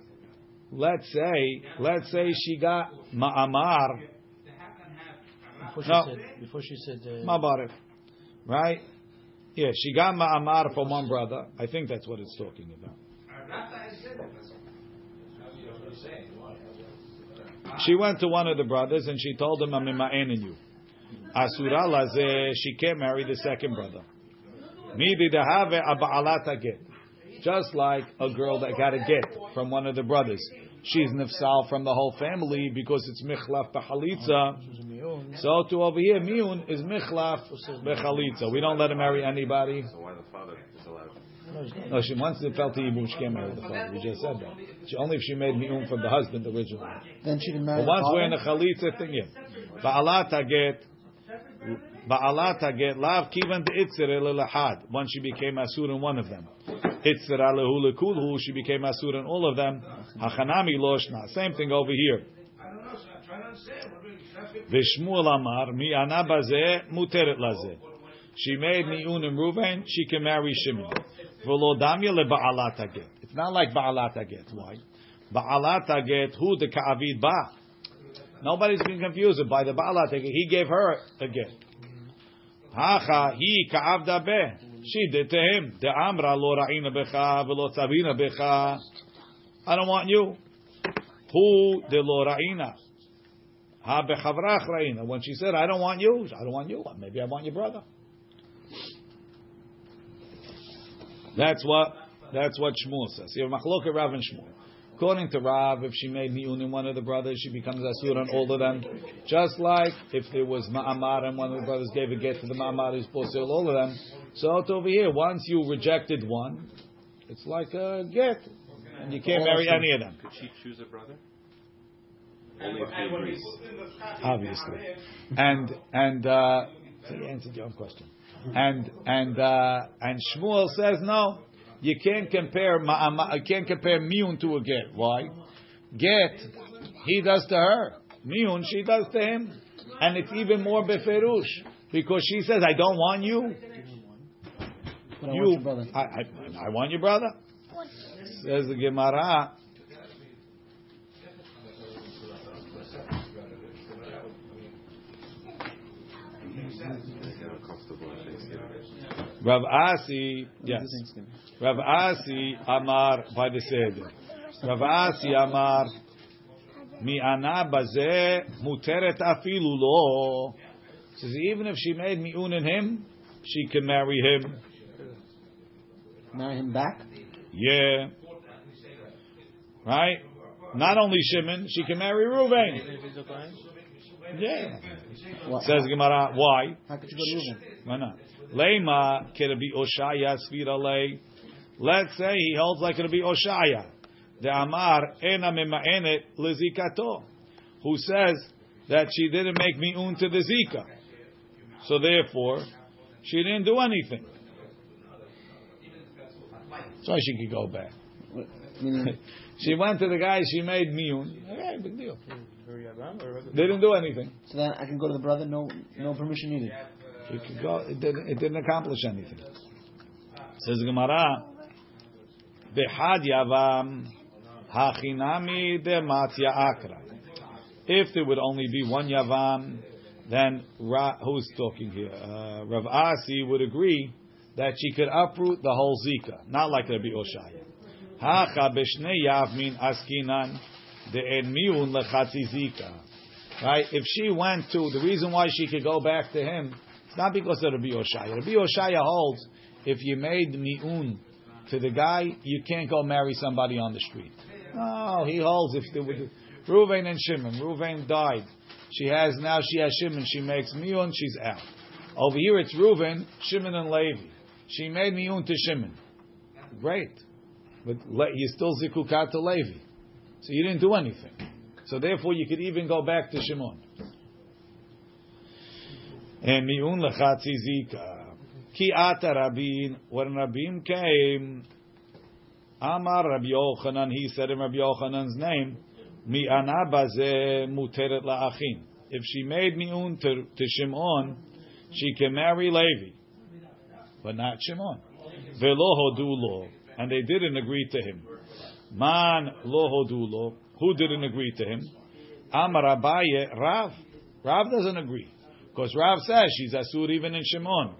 Let's say, let's say she got ma'amar Before she No. said, before she said, uh, mabarif, right? Yeah, she got ma'amar from one brother. I think that's what it's talking about. She went to one of the brothers and she told him, "I'm in you." Asura lazeh, she can't marry the second brother. Midi dehave aba'alat haget. Just like a girl that got a get from one of the brothers. She's nifsal from the whole family because it's michlaf b'chalitza. she was a miun. So to over here, miun is michlaf b'chalitza. We don't let her marry anybody. So why the father is allowed? No, it's not. No, she once it fell to Yibum, she can't marry the father. We just said that. She, only if she made miun from the husband originally. Then she can marry But once we're in father. a chalitza thing, yeah. Ba'alat haget, ba'alat haget, lav kivan de'itzir lahad. Once she became asur in one of them. Itzir alehu lekulhu, she became asur in all of them. Hachanami loshna. Same thing over here. Vishmuel amar, mi ana bazeh, muteret lazeh. She made mi'un in Ruven, she can marry Shimon. V'lo damya le ba'alat haget. It's not like ba'alat get. Why? Ba'alat get who the ka'avid ba? Nobody's been confused by the ba'alat. He gave her a get. Hacha, he ka'avda be. She did to him. The amra lo ra'ina becha, v'lo tzavina becha. I don't want you. Who the lo ra'ina? Ha bechavrach ra'ina. When she said, I don't want you, I don't want you. Maybe I want your brother. That's what that's what Shmuel says. You have machloket Rav and Shmuel. According to Rav, if she made niun in one of the brothers, she becomes asur on all of them. Just like if there was ma'amar and one of the brothers gave a get to the ma'amar, he's supposed to all of them. So it's over here, once you rejected one, it's like a get, and you can't marry any of them. Could she choose a brother? Only if he agrees. obviously. And and uh, so you answered your own question. And and uh, and Shmuel says no, you can't compare ma'ama, uh, you can't compare miyun to a get. Why? Get he does to her, miyun she does to him, and it's even more beferush because she says I don't want you. But I you, want your brother. I, I, I want your brother. Says the Gemara. They're uncomfortable at Thanksgiving. Rav Asi, yes. Rav Asi Amar by the Seder. Rav Asi Amar Mi ana bazeh muteret afilu lo. Says even if she made mi'un in him, she can marry him. Marry him back. Yeah. Right? Not only Shimon, she can marry Reuven. Even if he's a Kohen? Yeah. What, Says Gemara, why? how could you go to Reuben? Why not? Lema kirabi Oshaya svira lei. Let's say he holds like it'll be Oshaya. The Amar ena mema'enet lezikato. Who says that she didn't make mi'un to the zika. So therefore, she didn't do anything. So she could go back. Mm-hmm. *laughs* She went to the guy, she made mi'un. Okay, big deal. Or Yavam, or They didn't do anything. so then I can go to the brother, no, no permission needed. She could go. It didn't, it didn't accomplish anything. Says Gemara, Behad Yavam Hachinami de Matya Akra. If there would only be one Yavam, then Ra, who's talking here? Uh, Rav Asi would agree that she could uproot the whole zika, not like Rabbi Oshaya. Hacha b'shnei yavmin askinan de'en miun lechatzi zika. Right? If she went to the reason why she could go back to him, it's not because of Rabbi Oshaya. Rabbi Oshaya holds if you made miun to the guy, you can't go marry somebody on the street. No, he holds if would Ruvain and Shimon. Ruvain died. She has now she has Shimon. She makes miun. She's out. Over here it's Reuven, Shimon, and Levi. She made miun to Shimon. Great, but you still zikukat to Levi, so you didn't do anything. So therefore, you could even go back to Shimon. And miun lechatzi zika. Ki ata rabin. When Rabin came, Amar Rabbi Yochanan. He said in Rabbi Yochanan's name, Mi anabaze muteret la'achin. If she made miun to, to Shimon, she can marry Levi, but not Shimon. Velo hodu lo, and they didn't agree to him. Man lo hodu lo. Who didn't agree to him? Amar Abaye Rav. Rav doesn't agree because Rav says she's asur even in Shimon.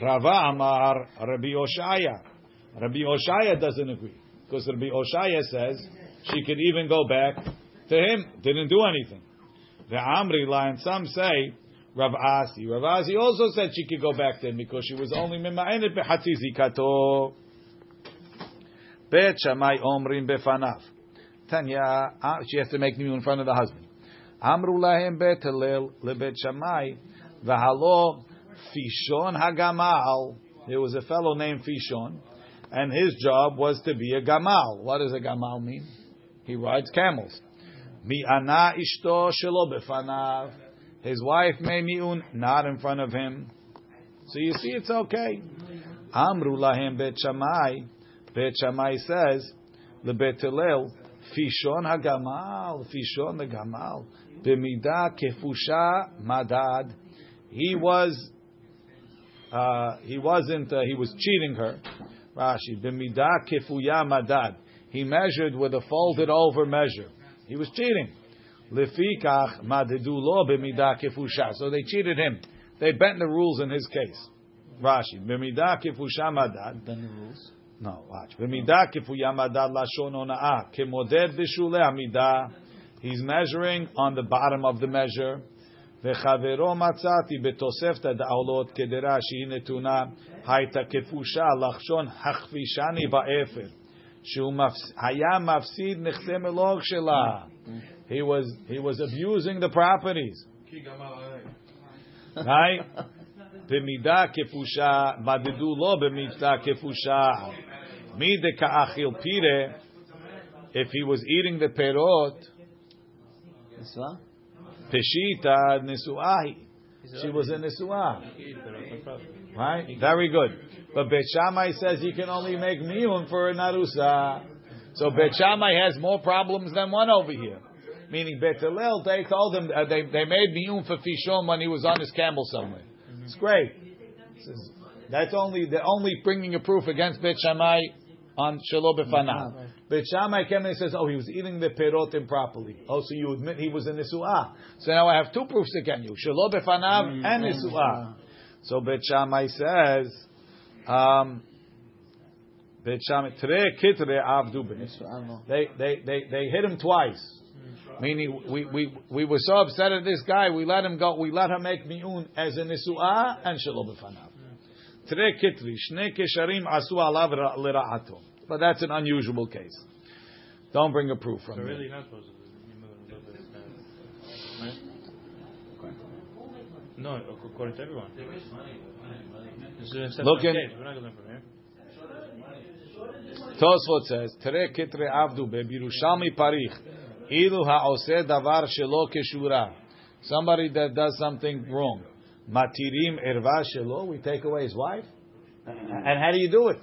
Rava Amar Rabbi Oshaya. Rabbi Oshaya doesn't agree because Rabbi Oshaya says she could even go back to him. Didn't do anything. The Amri line, some say Rav Asi. Rav Asi also said she could go back to him because she was only mima'enet behatzi zikato. Bet Shammai omrim befanav. Tanya, uh, she has to make new in front of the husband. Amru lahem bet lebet Shammai v'halo Fishon Hagamal. There was a fellow named Fishon, and his job was to be a gamal. What does a gamal mean? He rides camels. Mi ana ishto shelo befanav. His wife made miun not in front of him. So you see, it's okay. Amru lahem bet Shammai. Bet Shammai says, lebet Hillel, Fishon hagamal, Fishon the gamal, b'mida kefusha madad. He was, uh, he wasn't, uh, he was cheating her. Rashi, b'mida kefuya madad. He measured with a folded over measure. He was cheating. Lefikach madedu lo b'mida kefusha. So they cheated him. They bent the rules in his case. Rashi, b'mida kefusha madad. Then the rules. No, watch. B'midah kifuya madad lashon ona'ah. Kemoded b'shule amida. He's measuring on the bottom of the measure. וחברו מצאתי בתוספתא דעולות כדרה שהיא נתונה הייתה כפושה לחשון הכפישני באפר שהוא היה מפסיד נכסי מלוך שלה. He was, he was abusing the properties. right? במידה כפושה, מדדו לו במידה כפושה. מי דכאכיל פירה, if he was eating the פירות, Niswa? Peshita Nisuahi. She was a Nisuah. Right? Very good. But Bet Shammai says you can only make miyun for Narusa. So Bet Shammai has more problems than one over here. Meaning Bet they told him, uh, they, they made miyun for Fishon when he was on his camel somewhere. It's great. That's only, they're only bringing a proof against Bet Shammai on Shelo Befanav. Bet Shammai came and says, oh, he was eating the perot improperly. Oh, so you admit he was a Nisu'ah. So now I have two proofs against you. Shelo Befanav mm-hmm. and Nisu'ah. Mm-hmm. So Bet Shammai says, um, Bet Shammai, Tere Kitre Avdu Ben. I don't know. They, they, they, they hit him twice. Mm-hmm. Meaning, we, we, we were so upset at this guy, we let him go, we let her make mi'un as a nisu'ah and shelo b'fanav. Tere kitri, shne kesharim asu alav ra- lira'ato. But that's an unusual case. Don't bring a proof from So there. really, not supposed to remove it a little bit. Right? No, according to everyone. This is Look in- case. We're not going from here. Tosfot says, Tere kitre avdu be'birushalmi parich, ilu ha'oseh davar shelo keshura. Somebody that does something wrong. Matirim erva shelo, we take away his wife? And how do you do it?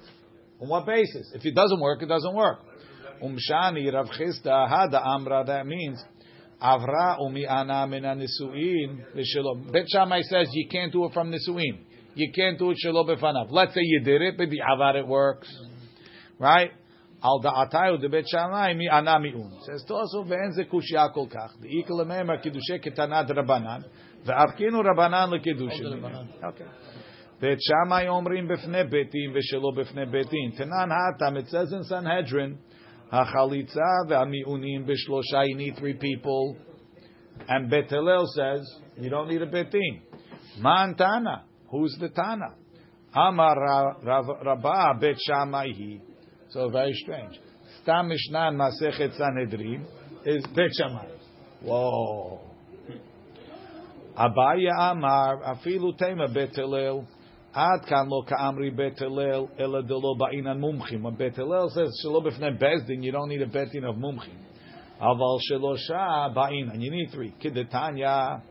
On what basis? If it doesn't work, it doesn't work. Umshani Rav Hisda Hada Amra, that means Avra umi ana min nisuin v'shelo. Bet Shammai says you can't do it from nisuin. You can't do it shelo befanav. Let's say you did it, but the avar it works, right? Al da'atayu de Bet Shammai mi ana miun. Says Tosu ve'en ze kushya kol kach. The ikal memer kiddushe ketana drabanan. Ve'afkinu Rabbanan Hold lekedushin. the Rabbanan. Okay. ואת שמאי אומרים בפני ביתים ושלא בפני ביתים. תנן האטם, it says in Sanhedrin, החליצה והמיעונים בשלושה, you need three people. And Bet Hillel says, you don't need a betin. Man Tana, who's the Tana? Amar Ra- Rav- Rabbah Bet Shammai he. So very strange. Stam Mishnah Masechet Sanhedrin is Bet Shammai. Whoa. Abaye Amar Afilu Tema Bet Hillel Ad Kan Lo Kaamri Bet Hillel Ela Delo Ba'inan Mumchim. When Bet Hillel says Shelo B'fnei Bezdin, you don't need a Betin of Mumchim. Aval Shelosha Ba'inan. You need three. Kidetanya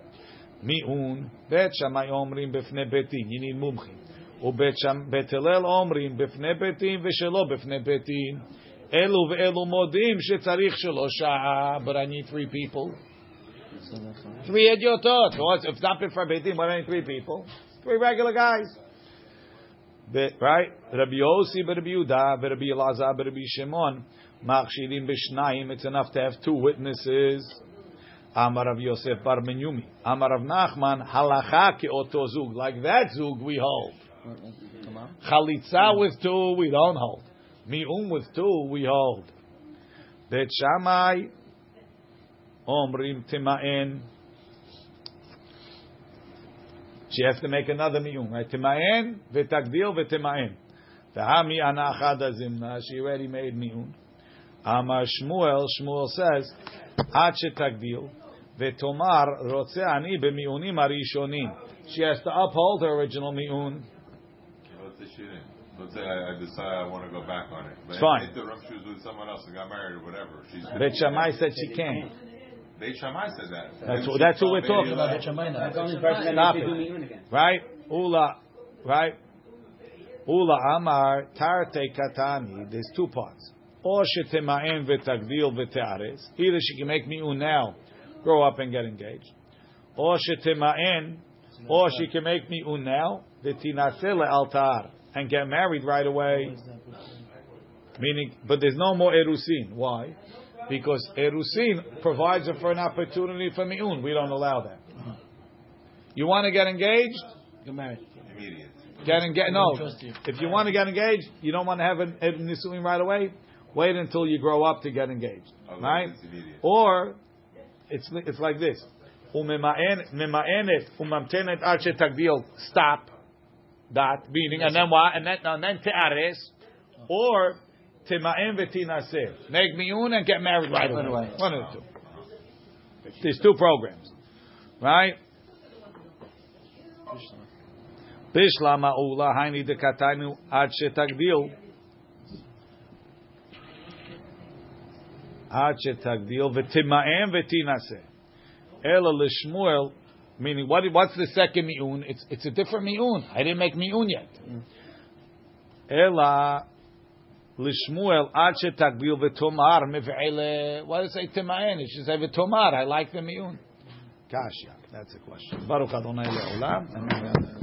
Mi'un Bet Shammai Omrim B'fnei Betin. You need Mumchim. ובית הלל אומרים בפני בתים ושלא בפני בתים אלו Shelo מודים but I need three people Three Ediotot. If not before Beitin, why only three people? Three regular guys. Right? Rabbi Yossi, Rabbi Yehuda, Rabbi Elazar, Rabbi Shimon. Machshidim b'shnayim. It's enough to have two witnesses. Amar Rabbi Yosef Bar Menyumi. Amar Rabbi Nachman. Halacha ke'oto zug. Like that zug we hold. Chalitza with two we don't hold. Mi'um with two we hold. Bet Shammai Omrim Tima'en. She has to make another mi'um, right? Tima'en, v'tagdil, v'tima'en. V'hami ana achada zimna, she already made mi'um. Amar Shmuel, Shmuel says, עד שתגדיל, ותאמר, רוצה אני במיעונים הראשונים. She has to uphold her original mi'un. Let's say she didn't. Let's say I, I decide I want to go back on it. But It's fine. If the rough shoes with someone else and got married or whatever, she's. Bet Shammai said she can't. Beit Shammai said that. That's And what- that's what we're talking about. Bet Shammai. That's the only person that needs to do me'un again. Right? Ula, right? Ula Amar Tarte Katani. There's two parts. Or shetema'en v'tagdil v'te'ares. Either she can make mi'un now, grow up and get engaged. Or shetema'en, or she can make mi'un now, v'tinaseh le'altar, and get married right away. Meaning, but there's no more erusin. Why? Because erusin provides her for an opportunity for mi'un. We don't allow that. You want to get engaged? Get married. Immediate. Get engaged. No, you. if you want to get engaged, you don't want to have an a nisuin right away. Wait until you grow up to get engaged, Otherwise right? it's. Or it's it's like this: Umema'en- mema'enet umamtenet ad shetagdil. Stop that meaning, and then what? And then and then te'ares, oh. or tema'en v'tinaseh. Make miun and get married right away. One of the two. There's two programs, right? Bishla ma'ula haini dekatanu ad shetagdil. Ad shetagdil v'tima'em v'tinaseh. Ela l'shmuel, meaning what? What's the second mi'un? It's it's a different mi'un. I didn't make mi'un yet. Mm. Ela l'shmuel ad shetagdil v'tomar miv'ele. What does it say tima'en? It should say v'tomar. I like the mi'un. Kasha. That's a question. Baruch Adonai le'olam.